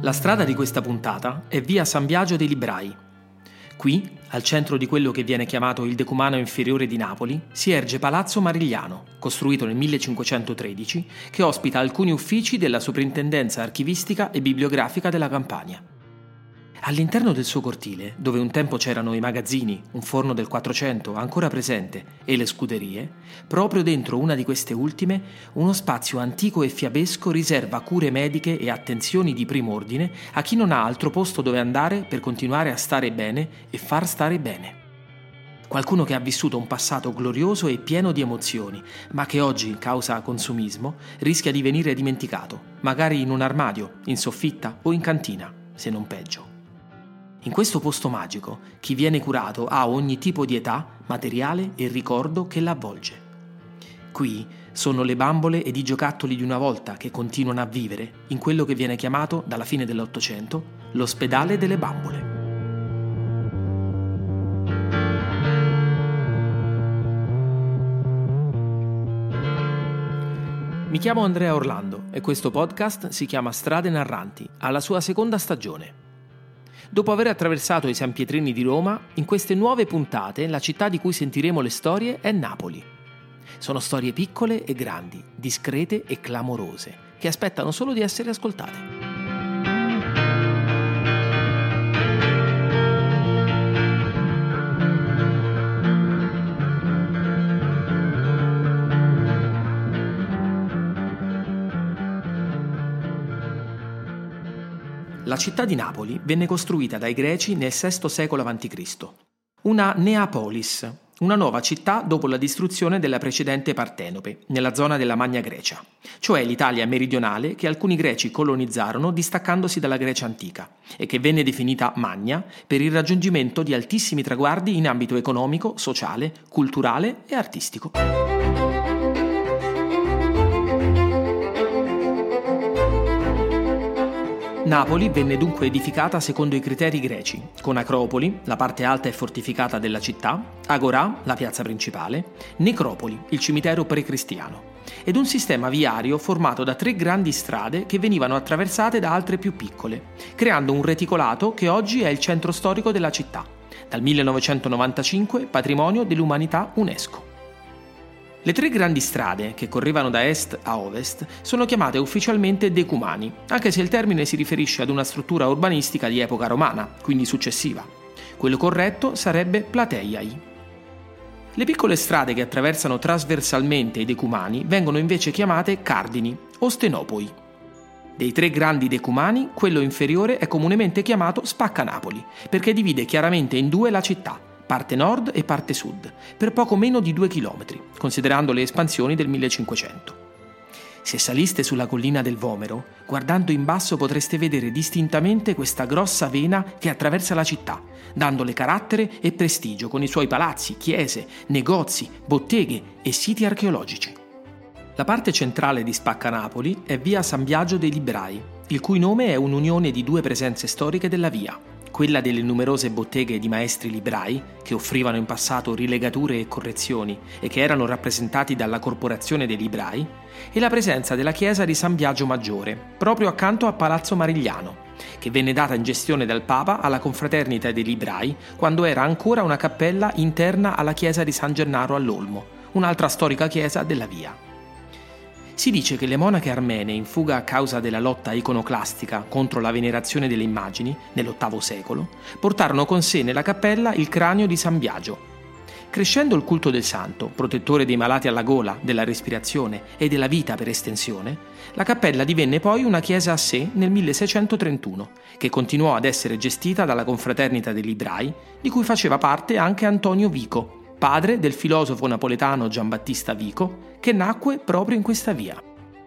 La strada di questa puntata è via San Biagio dei Librai. Qui, al centro di quello che viene chiamato il decumano inferiore di Napoli, si erge Palazzo Marigliano, costruito nel 1513, che ospita alcuni uffici della Soprintendenza Archivistica e Bibliografica della Campania. All'interno del suo cortile, dove un tempo c'erano i magazzini, un forno del 400 ancora presente e le scuderie, proprio dentro una di queste ultime, uno spazio antico e fiabesco riserva cure mediche e attenzioni di primo ordine a chi non ha altro posto dove andare per continuare a stare bene e far stare bene. Qualcuno che ha vissuto un passato glorioso e pieno di emozioni, ma che oggi, causa consumismo, rischia di venire dimenticato, magari in un armadio, in soffitta o in cantina, se non peggio. In questo posto magico, chi viene curato ha ogni tipo di età, materiale e ricordo che l'avvolge. Qui sono le bambole ed i giocattoli di una volta che continuano a vivere in quello che viene chiamato, dalla fine dell'Ottocento, l'ospedale delle bambole. Mi chiamo Andrea Orlando e questo podcast si chiama Strade Narranti, alla sua seconda stagione. Dopo aver attraversato i San Pietrini di Roma, in queste nuove puntate la città di cui sentiremo le storie è Napoli. Sono storie piccole e grandi, discrete e clamorose, che aspettano solo di essere ascoltate. La città di Napoli venne costruita dai greci nel VI secolo a.C. Una Neapolis, una nuova città dopo la distruzione della precedente Partenope, nella zona della Magna Grecia, cioè l'Italia meridionale che alcuni greci colonizzarono distaccandosi dalla Grecia antica e che venne definita Magna per il raggiungimento di altissimi traguardi in ambito economico, sociale, culturale e artistico. Napoli venne dunque edificata secondo i criteri greci, con Acropoli, la parte alta e fortificata della città, Agorà, la piazza principale, Necropoli, il cimitero precristiano, ed un sistema viario formato da tre grandi strade che venivano attraversate da altre più piccole, creando un reticolato che oggi è il centro storico della città, dal 1995 patrimonio dell'umanità UNESCO. Le tre grandi strade, che correvano da est a ovest, sono chiamate ufficialmente decumani, anche se il termine si riferisce ad una struttura urbanistica di epoca romana, quindi successiva. Quello corretto sarebbe plateiai. Le piccole strade che attraversano trasversalmente i decumani vengono invece chiamate cardini o stenopoi. Dei tre grandi decumani, quello inferiore è comunemente chiamato Spaccanapoli, perché divide chiaramente in due la città, parte nord e parte sud, per poco meno di due chilometri, considerando le espansioni del 1500. Se saliste sulla collina del Vomero, guardando in basso potreste vedere distintamente questa grossa vena che attraversa la città, dandole carattere e prestigio con i suoi palazzi, chiese, negozi, botteghe e siti archeologici. La parte centrale di Spaccanapoli è via San Biagio dei Librai, il cui nome è un'unione di due presenze storiche della via, quella delle numerose botteghe di maestri librai, che offrivano in passato rilegature e correzioni e che erano rappresentati dalla Corporazione dei Librai, e la presenza della chiesa di San Biagio Maggiore, proprio accanto a Palazzo Marigliano, che venne data in gestione dal Papa alla Confraternita dei Librai quando era ancora una cappella interna alla chiesa di San Gennaro all'Olmo, un'altra storica chiesa della via. Si dice che le monache armene in fuga a causa della lotta iconoclastica contro la venerazione delle immagini, nell'VIII secolo, portarono con sé nella cappella il cranio di San Biagio. Crescendo il culto del santo, protettore dei malati alla gola, della respirazione e della vita per estensione, la cappella divenne poi una chiesa a sé nel 1631, che continuò ad essere gestita dalla confraternita dei librai, di cui faceva parte anche Antonio Vico, padre del filosofo napoletano Giambattista Vico, che nacque proprio in questa via.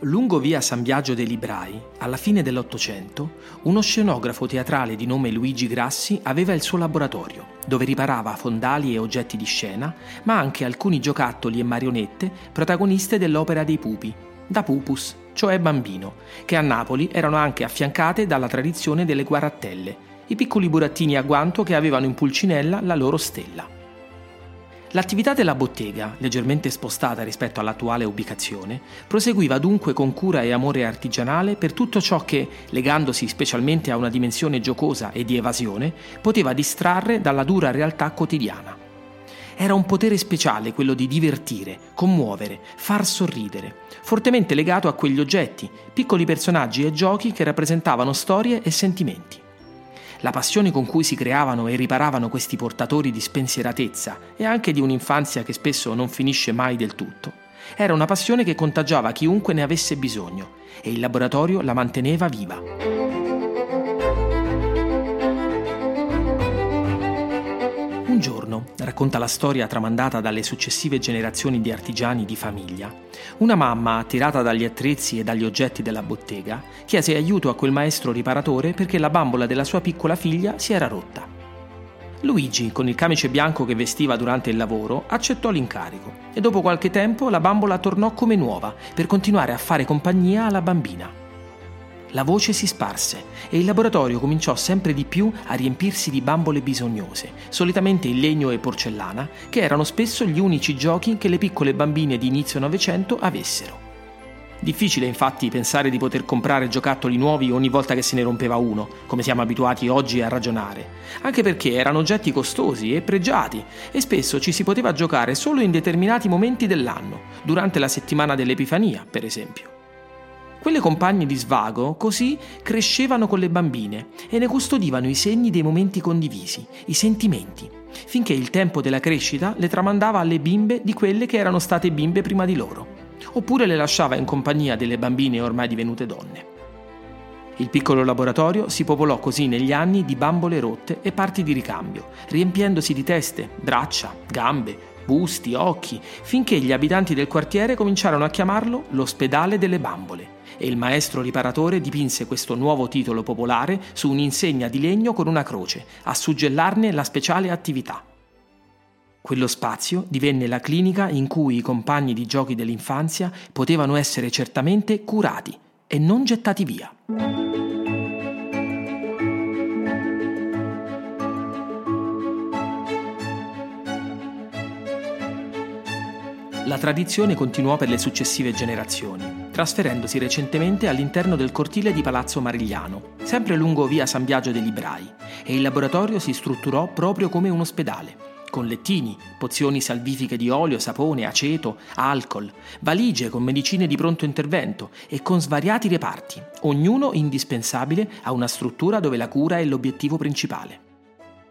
Lungo via San Biagio dei Librai, alla fine dell'Ottocento, uno scenografo teatrale di nome Luigi Grassi aveva il suo laboratorio, dove riparava fondali e oggetti di scena, ma anche alcuni giocattoli e marionette protagoniste dell'opera dei pupi, da pupus, cioè bambino, che a Napoli erano anche affiancate dalla tradizione delle guarattelle, i piccoli burattini a guanto che avevano in pulcinella la loro stella. L'attività della bottega, leggermente spostata rispetto all'attuale ubicazione, proseguiva dunque con cura e amore artigianale per tutto ciò che, legandosi specialmente a una dimensione giocosa e di evasione, poteva distrarre dalla dura realtà quotidiana. Era un potere speciale quello di divertire, commuovere, far sorridere, fortemente legato a quegli oggetti, piccoli personaggi e giochi che rappresentavano storie e sentimenti. La passione con cui si creavano e riparavano questi portatori di spensieratezza e anche di un'infanzia che spesso non finisce mai del tutto, era una passione che contagiava chiunque ne avesse bisogno e il laboratorio la manteneva viva. Un giorno, racconta la storia tramandata dalle successive generazioni di artigiani di famiglia, una mamma, attirata dagli attrezzi e dagli oggetti della bottega, chiese aiuto a quel maestro riparatore perché la bambola della sua piccola figlia si era rotta. Luigi, con il camice bianco che vestiva durante il lavoro, accettò l'incarico e dopo qualche tempo la bambola tornò come nuova per continuare a fare compagnia alla bambina. La voce si sparse e il laboratorio cominciò sempre di più a riempirsi di bambole bisognose, solitamente in legno e porcellana, che erano spesso gli unici giochi che le piccole bambine di inizio Novecento avessero. Difficile infatti pensare di poter comprare giocattoli nuovi ogni volta che se ne rompeva uno, come siamo abituati oggi a ragionare, anche perché erano oggetti costosi e pregiati e spesso ci si poteva giocare solo in determinati momenti dell'anno, durante la settimana dell'Epifania, per esempio. Quelle compagne di svago così crescevano con le bambine e ne custodivano i segni dei momenti condivisi, i sentimenti, finché il tempo della crescita le tramandava alle bimbe di quelle che erano state bimbe prima di loro, oppure le lasciava in compagnia delle bambine ormai divenute donne. Il piccolo laboratorio si popolò così negli anni di bambole rotte e parti di ricambio, riempiendosi di teste, braccia, gambe, busti, occhi, finché gli abitanti del quartiere cominciarono a chiamarlo l'ospedale delle bambole e il maestro riparatore dipinse questo nuovo titolo popolare su un'insegna di legno con una croce, a suggellarne la speciale attività. Quello spazio divenne la clinica in cui i compagni di giochi dell'infanzia potevano essere certamente curati e non gettati via. La tradizione continuò per le successive generazioni trasferendosi recentemente all'interno del cortile di Palazzo Marigliano, sempre lungo via San Biagio dei Librai, e il laboratorio si strutturò proprio come un ospedale, con lettini, pozioni salvifiche di olio, sapone, aceto, alcol, valigie con medicine di pronto intervento e con svariati reparti, ognuno indispensabile a una struttura dove la cura è l'obiettivo principale.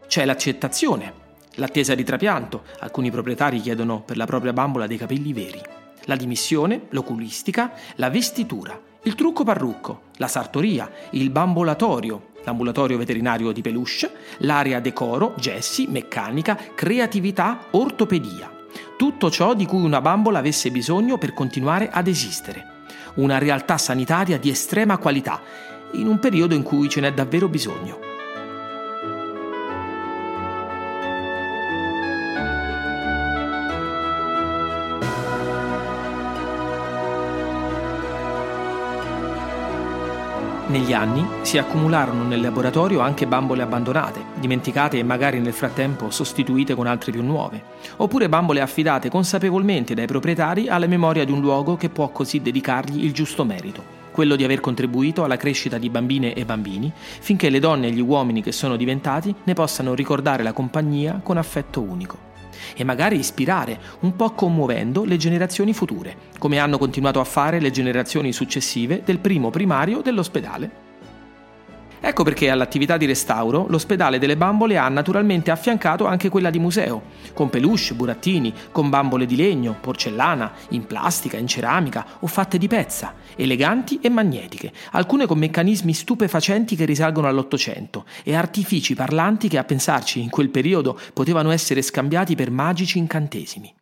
C'è l'accettazione, l'attesa di trapianto, alcuni proprietari chiedono per la propria bambola dei capelli veri la dimissione, l'oculistica, la vestitura, il trucco parrucco, la sartoria, il bambolatorio, l'ambulatorio veterinario di peluche, l'area decoro, gessi, meccanica, creatività, ortopedia. Tutto ciò di cui una bambola avesse bisogno per continuare ad esistere. Una realtà sanitaria di estrema qualità, in un periodo in cui ce n'è davvero bisogno. Negli anni si accumularono nel laboratorio anche bambole abbandonate, dimenticate e magari nel frattempo sostituite con altre più nuove, oppure bambole affidate consapevolmente dai proprietari alla memoria di un luogo che può così dedicargli il giusto merito, quello di aver contribuito alla crescita di bambine e bambini, finché le donne e gli uomini che sono diventati ne possano ricordare la compagnia con affetto unico e magari ispirare, un po' commuovendo, le generazioni future, come hanno continuato a fare le generazioni successive del primo primario dell'ospedale. Ecco perché all'attività di restauro l'ospedale delle bambole ha naturalmente affiancato anche quella di museo, con peluche, burattini, con bambole di legno, porcellana, in plastica, in ceramica o fatte di pezza, eleganti e magnetiche, alcune con meccanismi stupefacenti che risalgono all'Ottocento e artifici parlanti che a pensarci in quel periodo potevano essere scambiati per magici incantesimi.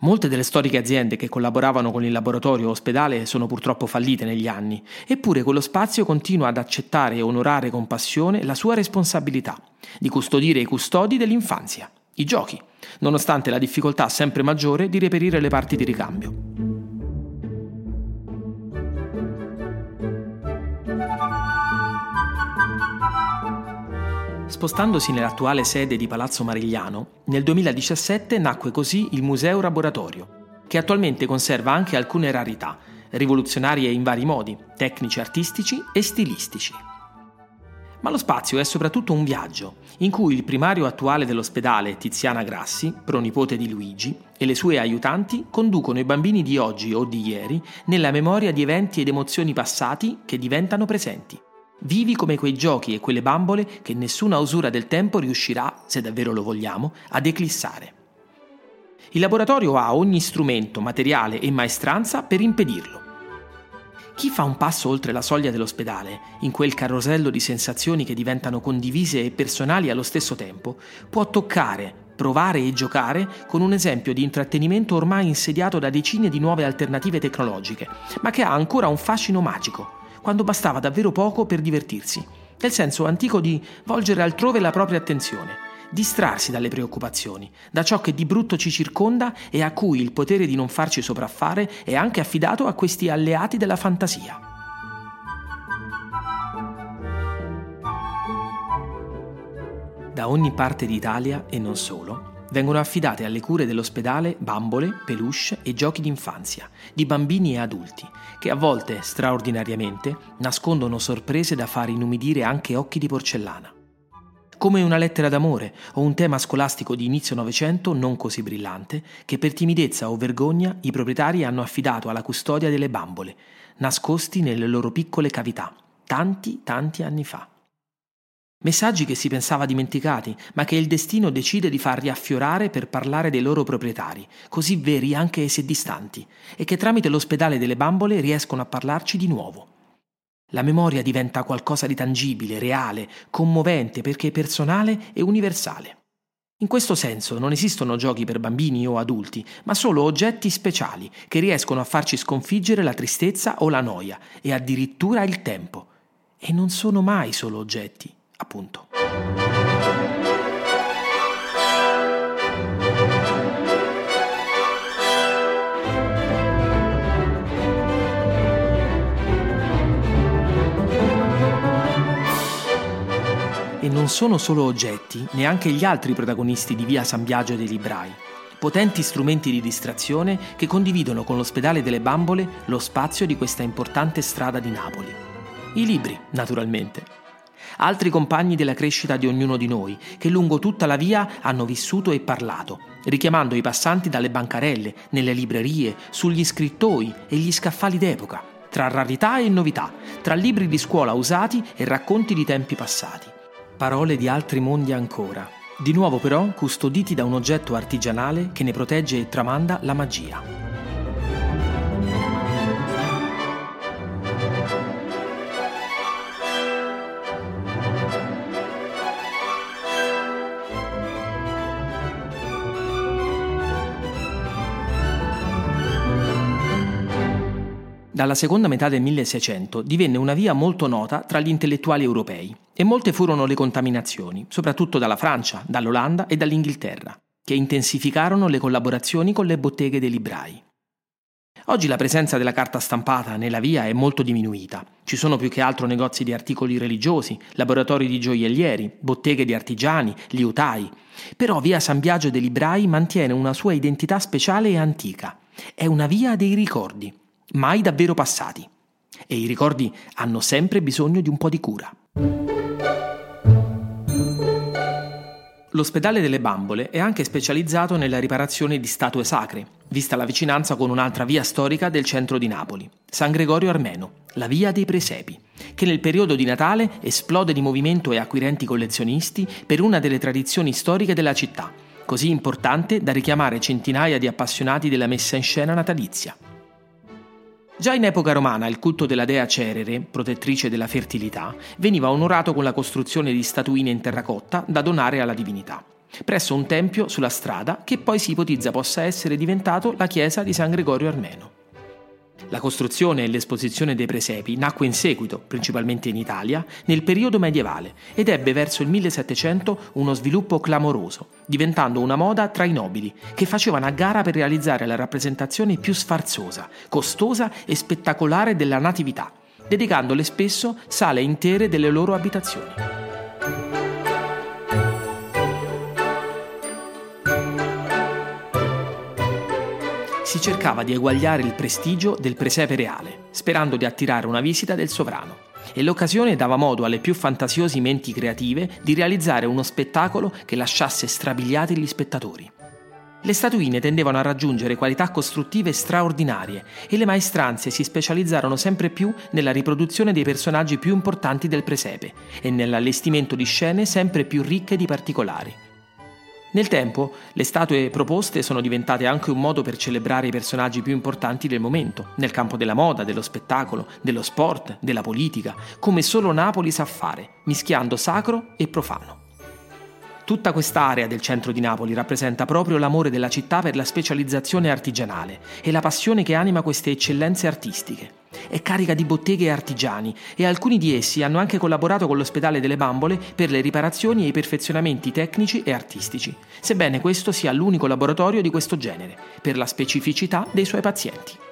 Molte delle storiche aziende che collaboravano con il laboratorio ospedale sono purtroppo fallite negli anni, eppure quello spazio continua ad accettare e onorare con passione la sua responsabilità di custodire i custodi dell'infanzia, i giochi, nonostante la difficoltà sempre maggiore di reperire le parti di ricambio. Spostandosi nell'attuale sede di Palazzo Marigliano, nel 2017 nacque così il Museo Laboratorio, che attualmente conserva anche alcune rarità, rivoluzionarie in vari modi, tecnici, artistici e stilistici. Ma lo spazio è soprattutto un viaggio, in cui il primario attuale dell'ospedale, Tiziana Grassi, pronipote di Luigi, e le sue aiutanti conducono i bambini di oggi o di ieri nella memoria di eventi ed emozioni passati che diventano presenti. Vivi come quei giochi e quelle bambole che nessuna usura del tempo riuscirà, se davvero lo vogliamo, ad eclissare. Il laboratorio ha ogni strumento, materiale e maestranza per impedirlo. Chi fa un passo oltre la soglia dell'ospedale, in quel carosello di sensazioni che diventano condivise e personali allo stesso tempo, può toccare, provare e giocare con un esempio di intrattenimento ormai insediato da decine di nuove alternative tecnologiche, ma che ha ancora un fascino magico, quando bastava davvero poco per divertirsi, nel senso antico di volgere altrove la propria attenzione distrarsi dalle preoccupazioni, da ciò che di brutto ci circonda e a cui il potere di non farci sopraffare è anche affidato a questi alleati della fantasia. Da ogni parte d'Italia e non solo, vengono affidate alle cure dell'ospedale bambole, peluche e giochi d'infanzia, di bambini e adulti, che a volte, straordinariamente, nascondono sorprese da far inumidire anche occhi di porcellana come una lettera d'amore o un tema scolastico di inizio Novecento non così brillante, che per timidezza o vergogna i proprietari hanno affidato alla custodia delle bambole, nascosti nelle loro piccole cavità, tanti, tanti anni fa. Messaggi che si pensava dimenticati, ma che il destino decide di far riaffiorare per parlare dei loro proprietari, così veri anche se distanti, e che tramite l'ospedale delle bambole riescono a parlarci di nuovo. La memoria diventa qualcosa di tangibile, reale, commovente perché personale e universale. In questo senso non esistono giochi per bambini o adulti, ma solo oggetti speciali che riescono a farci sconfiggere la tristezza o la noia e addirittura il tempo. E non sono mai solo oggetti, appunto. E non sono solo oggetti, neanche gli altri protagonisti di Via San Biagio dei Librai. Potenti strumenti di distrazione che condividono con l'ospedale delle bambole lo spazio di questa importante strada di Napoli. I libri, naturalmente. Altri compagni della crescita di ognuno di noi, che lungo tutta la via hanno vissuto e parlato, richiamando i passanti dalle bancarelle, nelle librerie, sugli scrittoi e gli scaffali d'epoca, tra rarità e novità, tra libri di scuola usati e racconti di tempi passati. Parole di altri mondi ancora, di nuovo però custoditi da un oggetto artigianale che ne protegge e tramanda la magia. Dalla seconda metà del 1600 divenne una via molto nota tra gli intellettuali europei e molte furono le contaminazioni, soprattutto dalla Francia, dall'Olanda e dall'Inghilterra, che intensificarono le collaborazioni con le botteghe dei librai. Oggi la presenza della carta stampata nella via è molto diminuita. Ci sono più che altro negozi di articoli religiosi, laboratori di gioiellieri, botteghe di artigiani, liutai. Però via San Biagio dei Librai mantiene una sua identità speciale e antica. È una via dei ricordi mai davvero passati. E i ricordi hanno sempre bisogno di un po' di cura. L'ospedale delle bambole è anche specializzato nella riparazione di statue sacre, vista la vicinanza con un'altra via storica del centro di Napoli, San Gregorio Armeno, la via dei presepi, che nel periodo di Natale esplode di movimento e acquirenti collezionisti per una delle tradizioni storiche della città, così importante da richiamare centinaia di appassionati della messa in scena natalizia. Già in epoca romana il culto della dea Cerere, protettrice della fertilità, veniva onorato con la costruzione di statuine in terracotta da donare alla divinità, presso un tempio sulla strada che poi si ipotizza possa essere diventato la chiesa di San Gregorio Armeno. La costruzione e l'esposizione dei presepi nacque in seguito, principalmente in Italia, nel periodo medievale ed ebbe verso il 1700 uno sviluppo clamoroso, diventando una moda tra i nobili, che facevano a gara per realizzare la rappresentazione più sfarzosa, costosa e spettacolare della Natività, dedicandole spesso sale intere delle loro abitazioni. Si cercava di eguagliare il prestigio del presepe reale, sperando di attirare una visita del sovrano. E l'occasione dava modo alle più fantasiosi menti creative di realizzare uno spettacolo che lasciasse strabiliati gli spettatori. Le statuine tendevano a raggiungere qualità costruttive straordinarie e le maestranze si specializzarono sempre più nella riproduzione dei personaggi più importanti del presepe e nell'allestimento di scene sempre più ricche di particolari. Nel tempo, le statue proposte sono diventate anche un modo per celebrare i personaggi più importanti del momento, nel campo della moda, dello spettacolo, dello sport, della politica, come solo Napoli sa fare, mischiando sacro e profano. Tutta quest'area del centro di Napoli rappresenta proprio l'amore della città per la specializzazione artigianale e la passione che anima queste eccellenze artistiche. È carica di botteghe e artigiani e alcuni di essi hanno anche collaborato con l'ospedale delle bambole per le riparazioni e i perfezionamenti tecnici e artistici, sebbene questo sia l'unico laboratorio di questo genere, per la specificità dei suoi pazienti.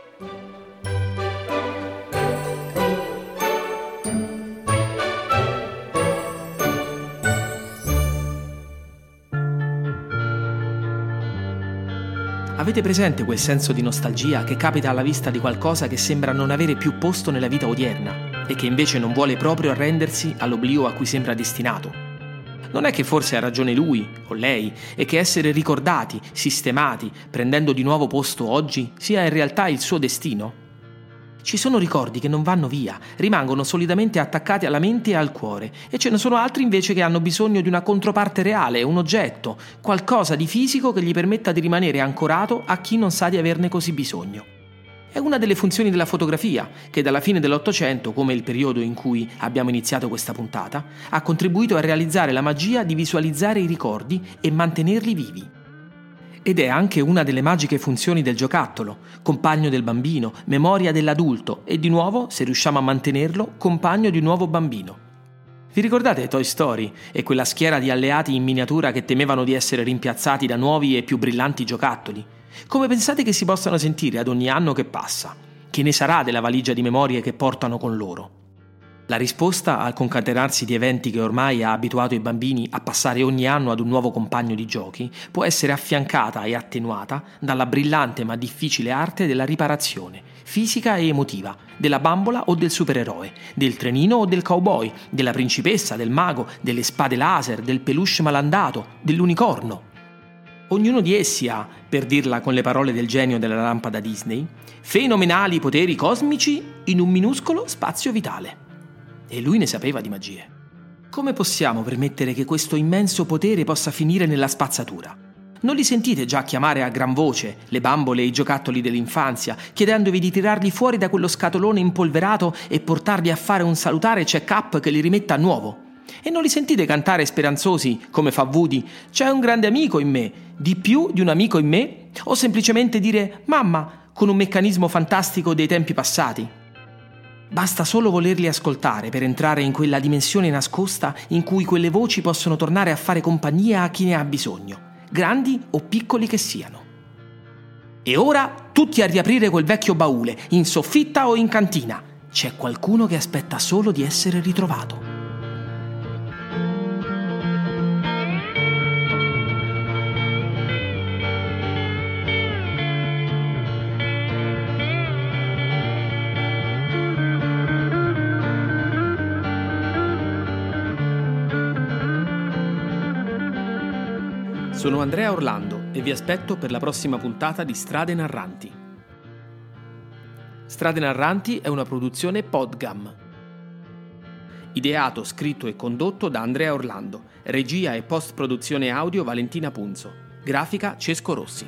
Avete presente quel senso di nostalgia che capita alla vista di qualcosa che sembra non avere più posto nella vita odierna e che invece non vuole proprio arrendersi all'oblio a cui sembra destinato? Non è che forse ha ragione lui o lei e che essere ricordati, sistemati, prendendo di nuovo posto oggi sia in realtà il suo destino? Ci sono ricordi che non vanno via, rimangono solidamente attaccati alla mente e al cuore, e ce ne sono altri invece che hanno bisogno di una controparte reale, un oggetto, qualcosa di fisico che gli permetta di rimanere ancorato a chi non sa di averne così bisogno. È una delle funzioni della fotografia, che dalla fine dell'Ottocento, come il periodo in cui abbiamo iniziato questa puntata, ha contribuito a realizzare la magia di visualizzare i ricordi e mantenerli vivi ed è anche una delle magiche funzioni del giocattolo, compagno del bambino, memoria dell'adulto e di nuovo, se riusciamo a mantenerlo, compagno di un nuovo bambino. Vi ricordate Toy Story e quella schiera di alleati in miniatura che temevano di essere rimpiazzati da nuovi e più brillanti giocattoli? Come pensate che si possano sentire ad ogni anno che passa? Che ne sarà della valigia di memorie che portano con loro? La risposta al concatenarsi di eventi che ormai ha abituato i bambini a passare ogni anno ad un nuovo compagno di giochi può essere affiancata e attenuata dalla brillante ma difficile arte della riparazione, fisica e emotiva, della bambola o del supereroe, del trenino o del cowboy, della principessa, del mago, delle spade laser, del peluche malandato, dell'unicorno. Ognuno di essi ha, per dirla con le parole del genio della lampada Disney, fenomenali poteri cosmici in un minuscolo spazio vitale. E lui ne sapeva di magie. Come possiamo permettere che questo immenso potere possa finire nella spazzatura? Non li sentite già chiamare a gran voce le bambole e i giocattoli dell'infanzia, chiedendovi di tirarli fuori da quello scatolone impolverato e portarli a fare un salutare check-up che li rimetta a nuovo? E non li sentite cantare speranzosi, come fa Woody, c'è un grande amico in me, di più di un amico in me? O semplicemente dire mamma, con un meccanismo fantastico dei tempi passati? Basta solo volerli ascoltare per entrare in quella dimensione nascosta in cui quelle voci possono tornare a fare compagnia a chi ne ha bisogno, grandi o piccoli che siano. E ora tutti a riaprire quel vecchio baule, in soffitta o in cantina. C'è qualcuno che aspetta solo di essere ritrovato. Sono Andrea Orlando e vi aspetto per la prossima puntata di Strade Narranti. Strade Narranti è una produzione Podgam. Ideato, scritto e condotto da Andrea Orlando, regia e post-produzione audio Valentina Punzo, grafica Cesco Rossi.